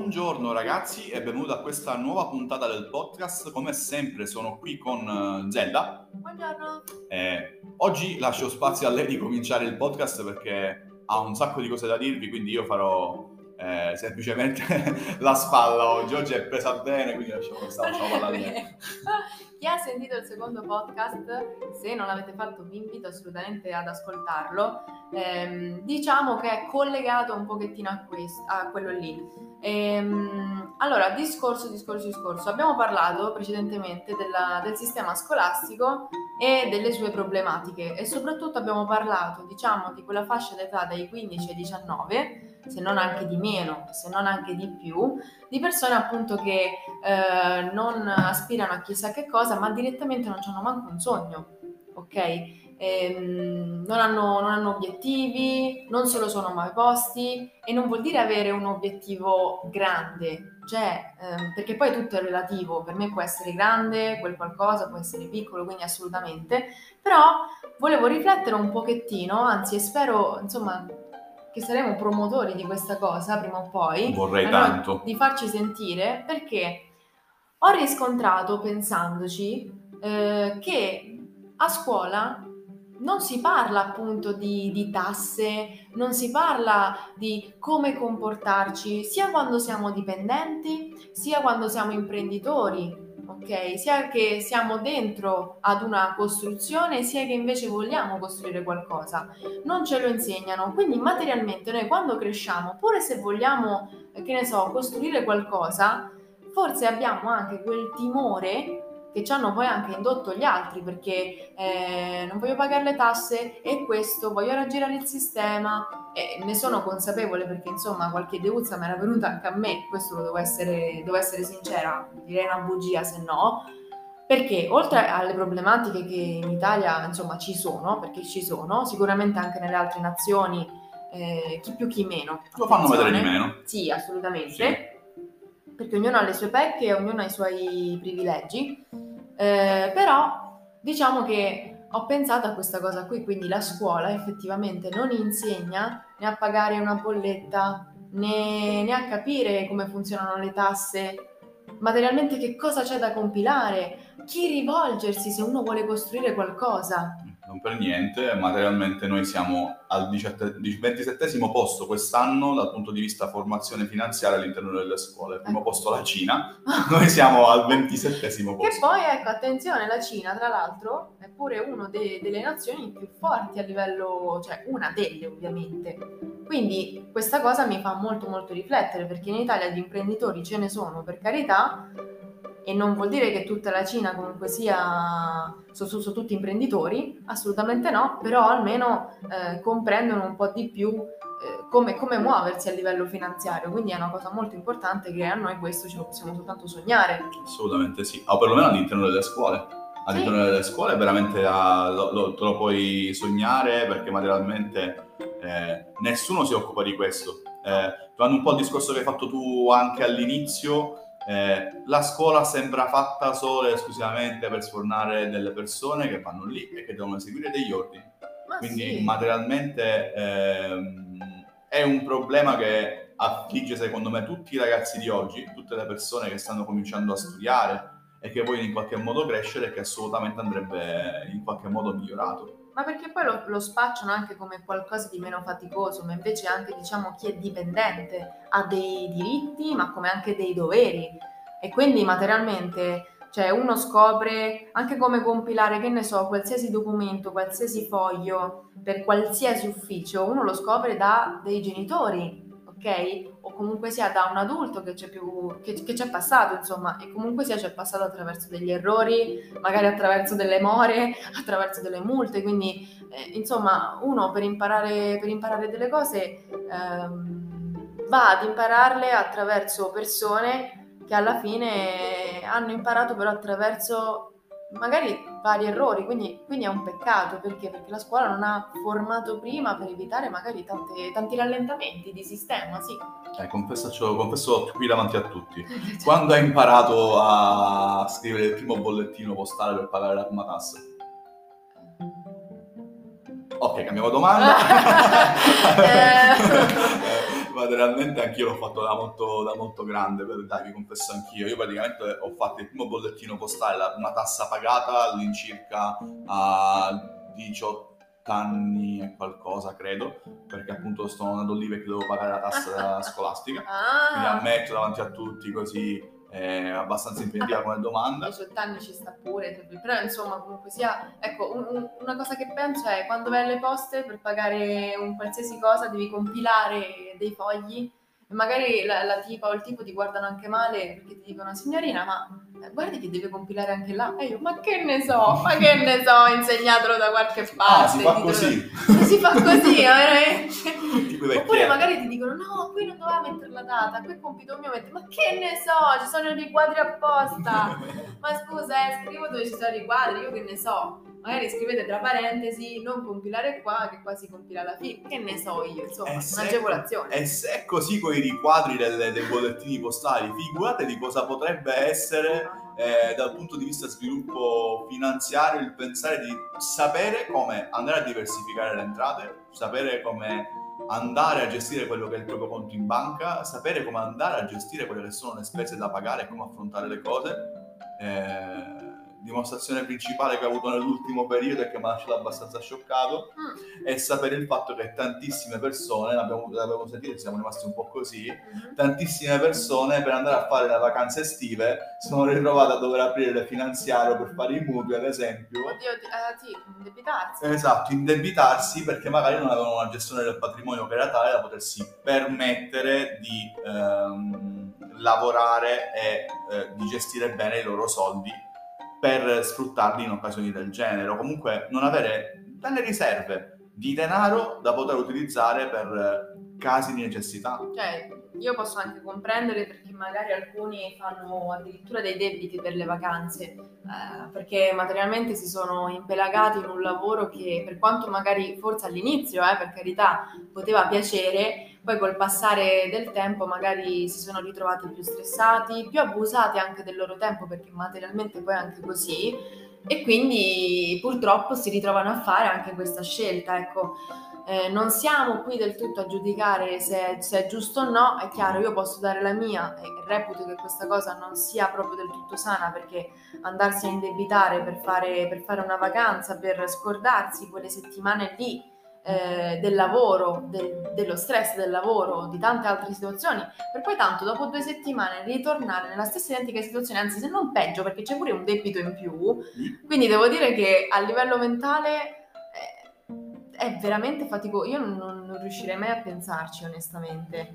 Buongiorno ragazzi e benvenuti a questa nuova puntata del podcast. Come sempre sono qui con eh, Zelda. Buongiorno. Eh, oggi lascio spazio a lei di cominciare il podcast perché ha un sacco di cose da dirvi, quindi io farò eh, semplicemente la spalla oggi. Oggi è presa bene, quindi lasciamo stare. Chi ha sentito il secondo podcast, se non l'avete fatto vi invito assolutamente ad ascoltarlo. Ehm, diciamo che è collegato un pochettino a, questo, a quello lì. Ehm, allora, discorso, discorso, discorso. Abbiamo parlato precedentemente della, del sistema scolastico e delle sue problematiche e soprattutto abbiamo parlato, diciamo, di quella fascia d'età dai 15 ai 19 se non anche di meno, se non anche di più, di persone appunto che eh, non aspirano a chissà che cosa, ma direttamente non hanno manco un sogno, ok? Ehm, non, hanno, non, hanno, obiettivi, non se lo sono mai posti e non vuol dire avere un obiettivo grande, cioè, ehm, perché poi tutto è relativo, per me può essere grande, quel qualcosa può essere piccolo, quindi assolutamente, però volevo riflettere un pochettino, anzi e spero, insomma, che saremo promotori di questa cosa prima o poi. Vorrei allora, tanto. Di farci sentire perché ho riscontrato, pensandoci, eh, che a scuola non si parla appunto di, di, tasse, non si parla di come comportarci sia quando siamo dipendenti, sia quando siamo imprenditori ok? Sia che siamo dentro ad una costruzione, sia che invece vogliamo costruire qualcosa. Non ce lo insegnano, quindi materialmente noi quando cresciamo, pure se vogliamo, che ne so, costruire qualcosa, forse abbiamo anche quel timore che ci hanno poi anche indotto gli altri perché eh, non voglio pagare le tasse e questo, voglio raggirare il sistema e ne sono consapevole perché insomma qualche deuzza mi era venuta anche a me, questo lo devo essere, devo essere sincera, direi una bugia se no, perché oltre alle problematiche che in Italia insomma ci sono, perché ci sono, sicuramente anche nelle altre nazioni, eh, chi più chi meno. Lo fanno vedere di meno. Sì, assolutamente. Sì perché ognuno ha le sue pecche e ognuno ha i suoi privilegi, eh, però diciamo che ho pensato a questa cosa qui, quindi la scuola effettivamente non insegna né a pagare una bolletta, né, né a capire come funzionano le tasse, materialmente che cosa c'è da compilare, chi rivolgersi se uno vuole costruire qualcosa non per niente, materialmente noi siamo al 27 posto quest'anno dal punto di vista formazione finanziaria all'interno delle scuole, primo posto la Cina, noi siamo al 27 posto. Che poi, ecco, attenzione, la Cina tra l'altro è pure una de- delle nazioni più forti a livello, cioè una delle ovviamente. Quindi questa cosa mi fa molto molto riflettere perché in Italia di imprenditori ce ne sono per carità, e non vuol dire che tutta la Cina comunque sia, sono, sono tutti imprenditori, assolutamente no, però almeno eh, comprendono un po' di più eh, come, come, muoversi a livello finanziario, quindi è una cosa molto importante che a noi questo ce lo possiamo soltanto sognare. Assolutamente sì, o perlomeno all'interno delle scuole. All'interno sì. delle scuole veramente ah, lo, lo, te lo puoi sognare perché materialmente eh, nessuno si occupa di questo. Eh, un po' il discorso che hai fatto tu anche all'inizio, eh, la scuola sembra fatta solo e esclusivamente per sfornare delle persone che vanno lì e che devono eseguire degli ordini. Ma Quindi sì. materialmente ehm, è un problema che affligge secondo me tutti i ragazzi di oggi, tutte le persone che stanno cominciando a studiare e che vogliono in qualche modo crescere e che assolutamente andrebbe in qualche modo migliorato ma perché poi lo, lo, spacciano anche come qualcosa di meno faticoso, ma invece anche diciamo chi è dipendente ha dei diritti, ma come anche dei doveri. E quindi materialmente, cioè uno scopre anche come compilare, che ne so, qualsiasi documento, qualsiasi foglio per qualsiasi ufficio, uno lo scopre da dei genitori ok? O comunque sia da un adulto che c'è, più, che, che c'è passato, insomma, e comunque sia c'è passato attraverso degli errori, magari attraverso delle more, attraverso delle multe, quindi eh, insomma uno per imparare, per imparare delle cose ehm, va ad impararle attraverso persone che alla fine hanno imparato però attraverso magari vari errori, quindi, quindi, è un peccato perché? perché la scuola non ha formato prima per evitare magari tante, tanti rallentamenti di sistema, sì. Eh, confesso, confesso qui davanti a tutti. Quando hai imparato a scrivere il primo bollettino postale per pagare la prima tassa? Ok, cambiamo domanda. eh. Materialmente anch'io l'ho fatto da molto, da molto grande, per, dai, vi confesso anch'io. Io praticamente ho fatto il primo bollettino postale, una tassa pagata all'incirca a 18 anni e qualcosa, credo, perché appunto sto andando lì perché devo pagare la tassa scolastica. Ah. Quindi ammetto davanti a tutti così è abbastanza impegnativa come domanda. 18 anni ci sta pure, però insomma comunque sia, ecco, un, un, una cosa che penso è quando vai alle poste per pagare un qualsiasi cosa devi compilare dei fogli e magari la, la tipa o il tipo ti guardano anche male perché ti dicono signorina ma eh, guardi che deve compilare anche là. E io, ma che ne so, ma che ne so, insegnatelo da qualche parte. Ah, si fa così. Si fa così, veramente. Oppure magari ti dicono, no, qui non doveva mettere la data, qui è compito mio, metti, ma che ne so, ci sono i riquadri apposta. ma scusa, eh, scrivo dove ci sono i riquadri, io che ne so magari scrivete tra parentesi non compilare qua che qua si compila alla fine. Che ne so io insomma un'agevolazione e se è così con i riquadri delle, dei bollettini postali. Figurate di cosa potrebbe essere eh, dal punto di vista sviluppo finanziario il pensare di sapere come andare a diversificare le entrate sapere come andare a gestire quello che è il proprio conto in banca sapere come andare a gestire quelle che sono le spese da pagare e come affrontare le cose eh, dimostrazione principale che ho avuto nell'ultimo periodo e che mi ha lasciato abbastanza scioccato mm. è sapere il fatto che tantissime persone, l'abbiamo, l'abbiamo sentito, siamo rimasti un po' così, mm. tantissime persone per andare a fare le vacanze estive sono ritrovate a dover aprire le finanziarie per fare i mutui, ad esempio. Oddio, eh, sì, indebitarsi. Esatto, indebitarsi perché magari non avevano una gestione del patrimonio che era tale da potersi permettere di ehm, lavorare e eh, di gestire bene i loro soldi per sfruttarli in occasioni del genere o comunque non avere delle riserve di denaro da poter utilizzare per casi di necessità. Cioè, io posso anche comprendere perché magari alcuni fanno addirittura dei debiti per le vacanze, eh, perché materialmente si sono impelagati in un lavoro che per quanto magari forse all'inizio, eh, per carità, poteva piacere, poi col passare del tempo magari si sono ritrovati più stressati, più abusati anche del loro tempo perché materialmente poi è anche così e quindi purtroppo si ritrovano a fare anche questa scelta. Ecco, eh, non siamo qui del tutto a giudicare se, se, è giusto o no, è chiaro, io posso dare la mia e reputo che questa cosa non sia proprio del tutto sana perché andarsi a indebitare per fare, per fare una vacanza, per scordarsi quelle settimane lì eh, del lavoro, del, dello stress del lavoro, di tante altre situazioni, per poi tanto dopo due settimane ritornare nella stessa identica situazione, anzi se non peggio perché c'è pure un debito in più, quindi devo dire che a livello mentale è, è veramente faticoso, io non, non, riuscirei mai a pensarci onestamente.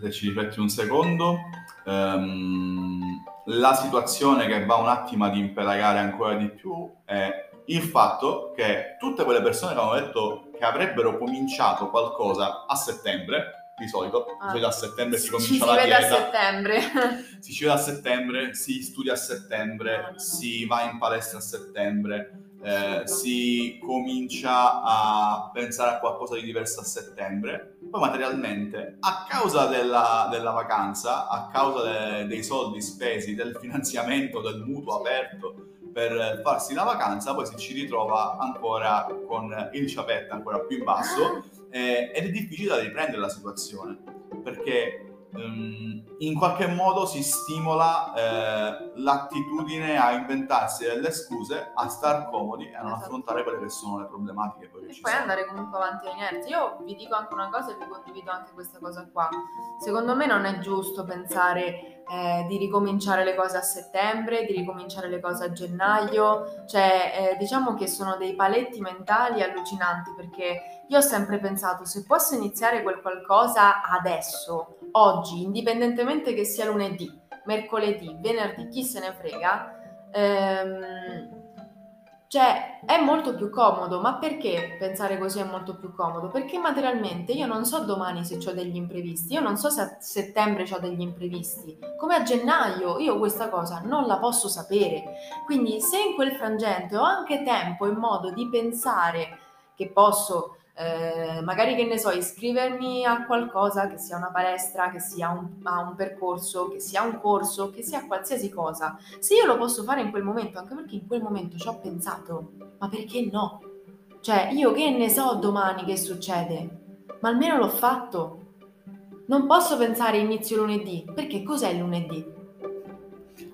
Se, ci rifletti un secondo, um, la situazione che va un attimo ad impelagare ancora di più è il fatto che tutte quelle persone che hanno detto che avrebbero cominciato qualcosa a settembre, di solito, ah. di solito a settembre si comincia ci la si dieta. a settembre. si ci vede a settembre, si studia a settembre, no, no. si va in palestra a settembre, eh, si comincia a pensare a qualcosa di diverso a settembre, poi materialmente, a causa della, della vacanza, a causa de, dei soldi spesi, del finanziamento, del mutuo aperto, per farsi la vacanza, poi si ci ritrova ancora con il ciapetto ancora più in basso eh, ed è difficile da riprendere la situazione perché um, in qualche modo si stimola eh, l'attitudine a inventarsi delle scuse, a star comodi e a non esatto. affrontare quelle che sono le problematiche poi e ci poi sono. andare comunque avanti niente. Io vi dico anche una cosa e vi condivido anche questa cosa qua. Secondo me non è giusto pensare eh, di ricominciare le cose a settembre, di ricominciare le cose a gennaio, cioè eh, diciamo che sono dei paletti mentali allucinanti perché io ho sempre pensato se posso iniziare quel qualcosa adesso, oggi, indipendentemente che sia lunedì, mercoledì, venerdì, chi se ne frega, ehm, cioè, è molto più comodo, ma perché pensare così è molto più comodo? Perché materialmente io non so domani se ho degli imprevisti, io non so se a settembre ho degli imprevisti, come a gennaio io questa cosa non la posso sapere. Quindi se in quel frangente ho anche tempo e modo di pensare che posso eh, magari che ne so, iscrivermi a qualcosa, che sia una palestra, che sia un, a un percorso, che sia un corso, che sia qualsiasi cosa. Se io lo posso fare in quel momento, anche perché in quel momento ci ho pensato, ma perché no? Cioè, io che ne so domani che succede? Ma almeno l'ho fatto. non posso pensare inizio lunedì, perché cos'è lunedì?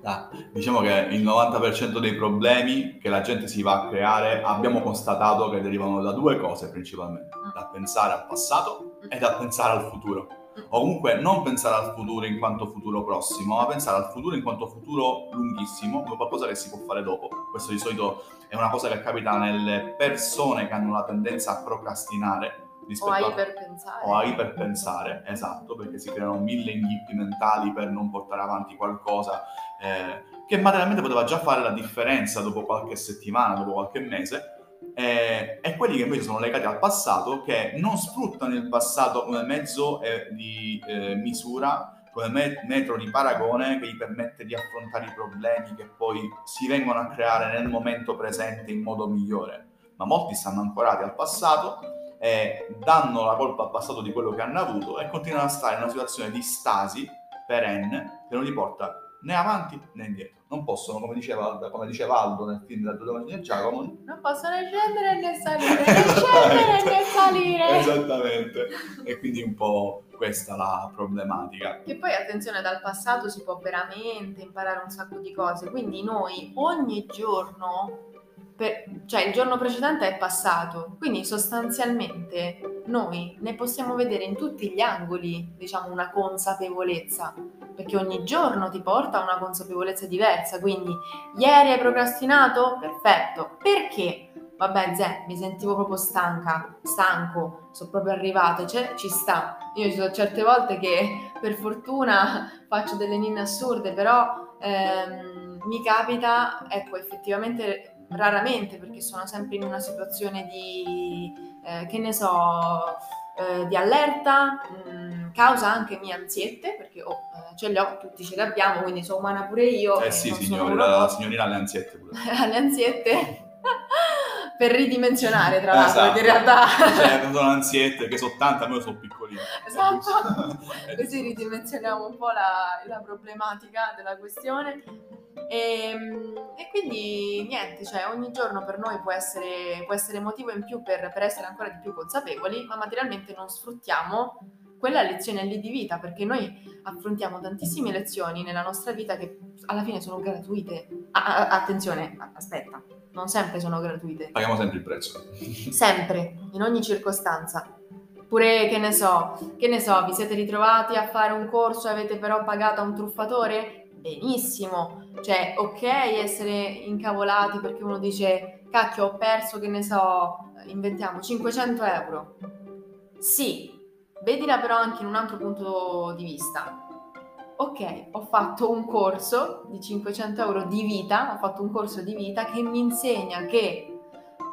Ah, diciamo che il 90% dei problemi che la gente si va a creare abbiamo constatato che derivano da due cose principalmente, Mm. da pensare al passato e da pensare al futuro. O comunque non pensare al futuro in quanto futuro prossimo, ma pensare al futuro in quanto futuro lunghissimo, come qualcosa che si può fare dopo. Questo di solito è una cosa che capita nelle persone che hanno la tendenza a procrastinare rispetto O a iperpensare. o a iperpensare, esatto, perché si creano mille inghippi mentali per non portare avanti qualcosa eh, che materialmente poteva già fare la differenza dopo qualche settimana, dopo qualche mese, eh, e quelli che invece sono legati al passato, che non sfruttano il passato come mezzo eh, di eh, misura, come me- metro di paragone che gli permette di affrontare i problemi che poi si vengono a creare nel momento presente in modo migliore. Ma molti stanno ancorati al passato e danno la colpa al passato di quello che hanno avuto e continuano a stare in una situazione di stasi perenne che non li porta né avanti né indietro. Non possono, come diceva, come diceva Aldo nel film della Domani di Giacomo, Non posso né scendere né salire, né scendere né salire. esattamente. E quindi un po' questa la problematica. Che poi attenzione, dal passato si può veramente imparare un sacco di cose, quindi noi ogni giorno, per- cioè il giorno precedente è passato, quindi sostanzialmente noi ne possiamo vedere in tutti gli angoli, diciamo, una consapevolezza, perché ogni giorno ti porta a una consapevolezza diversa, quindi ieri hai procrastinato? Perfetto, perché? Vabbè, Zè, mi sentivo proprio stanca, stanco, sono proprio arrivato, cioè, ci sta. Io ci sono certe volte che per fortuna faccio delle ninne assurde, però ehm, mi capita, ecco, effettivamente raramente, perché sono sempre in una situazione di, eh, che ne so, eh, di allerta, mh, causa anche mie ansiette, perché oh, eh, ce le ho, tutti ce le abbiamo, quindi sono umana pure io. Eh sì, una la, signorina ha le ansiette pure. alle ansiette per ridimensionare tra l'altro Esatto. in realtà Cioè, non sono ansiette, che sono tante, a me sono piccolino. Esatto. È così ridimensioniamo un po' la, la problematica della questione e, e quindi niente cioè ogni giorno per noi può essere, può essere motivo in più per, per essere ancora di più consapevoli ma materialmente non sfruttiamo quella lezione lì di vita perché noi affrontiamo tantissime lezioni nella nostra vita che alla fine sono gratuite Ah, attenzione aspetta non sempre sono gratuite Paghiamo sempre il prezzo. Sempre, in ogni circostanza. Pure che ne so, che ne so, vi siete ritrovati a fare un corso e avete però pagato a un truffatore? Benissimo. Cioè, ok essere incavolati perché uno dice, cacchio, ho perso, che ne so, inventiamo, 500 euro. Sì, vedila però anche in un altro punto di vista. Ok, ho fatto un corso di 500 euro di vita, ho fatto un corso di vita che mi insegna che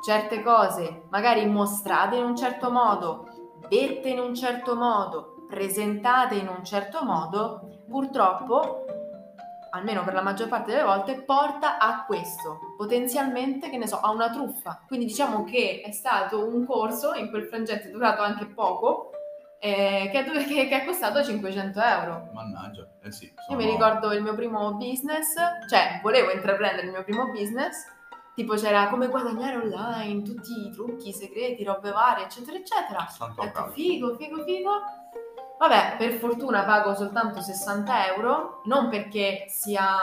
certe cose, magari mostrate in un certo modo, dette in un certo modo, presentate in un certo modo, purtroppo, almeno per la maggior parte delle volte, porta a questo, potenzialmente, che ne so, a una truffa. Quindi diciamo che è stato un corso, in quel frangente durato anche poco, eh, che, che- che è costato 500 euro. Mannaggia, eh sì. Io sono- mi ricordo il mio primo business, cioè volevo intraprendere il mio primo business, tipo c'era come guadagnare online, tutti i trucchi, i segreti, robe varie, eccetera, eccetera. Santo Ho detto figo, figo, figo. Vabbè, per fortuna pago soltanto 60 euro, non perché sia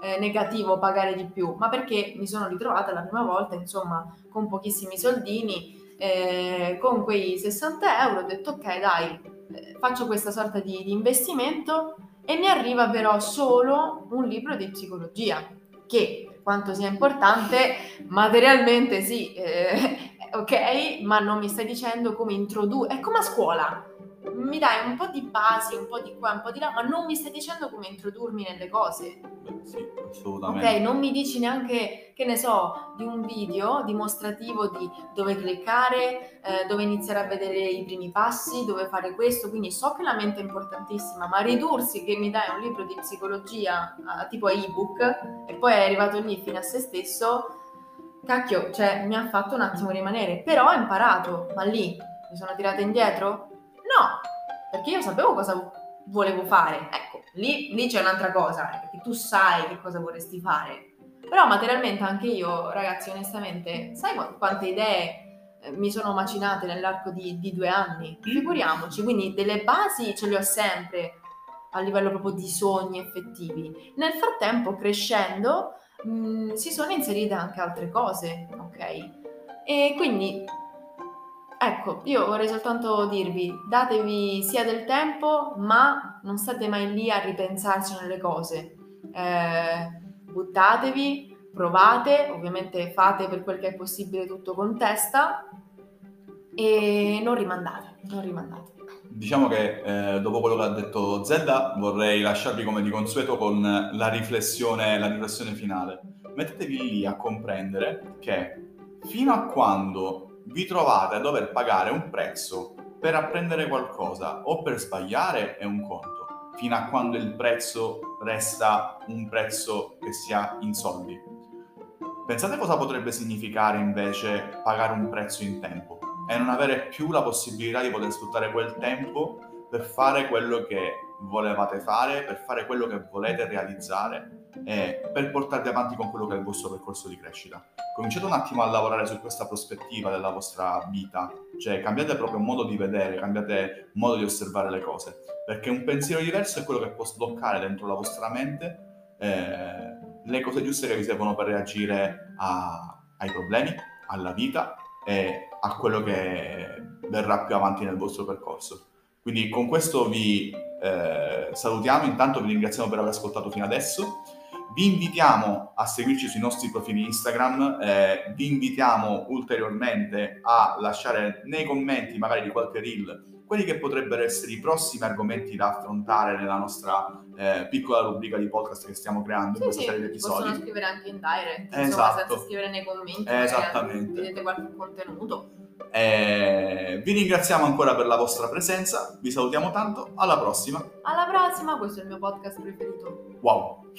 eh, negativo pagare di più, ma perché mi sono ritrovata la prima volta, insomma, con pochissimi soldini, eh, con quei 60 euro, ho detto ok dai, eh, faccio questa sorta di, di investimento e mi arriva però solo un libro di psicologia, che quanto sia importante, materialmente sì, eh, ok, ma non mi stai dicendo come introdurre, è come a scuola, mi dai un po' di basi, un po' di qua, un po' di là, ma non mi stai dicendo come introdurmi nelle cose. Beh, sì, Ok, assolutamente. non mi dici neanche, che ne so, di un video dimostrativo di dove cliccare, eh, dove iniziare a vedere i primi passi, dove fare questo, quindi so che la mente è importantissima, ma ridursi che mi dai un libro di psicologia a- tipo ebook e poi è arrivato lì fino a se stesso, cacchio, cioè mi ha fatto un attimo rimanere, però ho imparato, ma lì mi sono tirata indietro? No, perché io sapevo cosa volevo fare, ecco, lì, lì c'è un'altra cosa, eh, perché tu sai che cosa vorresti fare, però materialmente anche io, ragazzi, onestamente, sai qu- quante idee eh, mi sono macinate nell'arco di, di due anni, figuriamoci, quindi delle basi ce le ho sempre a livello proprio di sogni effettivi. Nel frattempo, crescendo, mh, mm, si sono inserite anche altre cose, ok? E quindi, ecco, io vorrei soltanto dirvi, datevi sia del tempo, ma non state mai lì a ripensarci nelle cose. Eh, buttatevi, provate, ovviamente fate per quel che è possibile tutto con testa e non rimandate, non rimandate. Diciamo che eh, dopo quello che ha detto Zedda vorrei lasciarvi come di consueto con la riflessione, la riflessione finale. Mettetevi lì a comprendere che fino a quando vi trovate a dover pagare un prezzo per apprendere qualcosa o per sbagliare è un conto, fino a quando il prezzo resta un prezzo che sia in soldi. Pensate cosa potrebbe significare invece pagare un prezzo in tempo? e non avere più la possibilità di poter sfruttare quel tempo per fare quello che volevate fare, per fare quello che volete realizzare e per portarvi avanti con quello che è il vostro percorso di crescita. Cominciate un attimo a lavorare su questa prospettiva della vostra vita, cioè cambiate proprio modo di vedere, cambiate modo di osservare le cose, perché un pensiero diverso è quello che può sbloccare dentro la vostra mente eh, le cose giuste che vi servono per reagire a, ai problemi, alla vita e a quello che verrà più avanti nel vostro percorso. Quindi con questo vi eh, salutiamo, intanto vi ringraziamo per aver ascoltato fino adesso. Vi invitiamo a seguirci sui nostri profili Instagram, eh, vi invitiamo ulteriormente a lasciare nei commenti magari di qualche reel quelli che potrebbero essere i prossimi argomenti da affrontare nella nostra eh, piccola rubrica di podcast che stiamo creando sì, in questa sì, serie di episodi. Possono scrivere anche in direct, esatto. insomma, senza scrivere nei commenti. Esattamente. Vedete qualche contenuto. Eh, vi ringraziamo ancora per la vostra presenza, vi salutiamo tanto, alla prossima. Alla prossima, questo è il mio podcast preferito. Wow.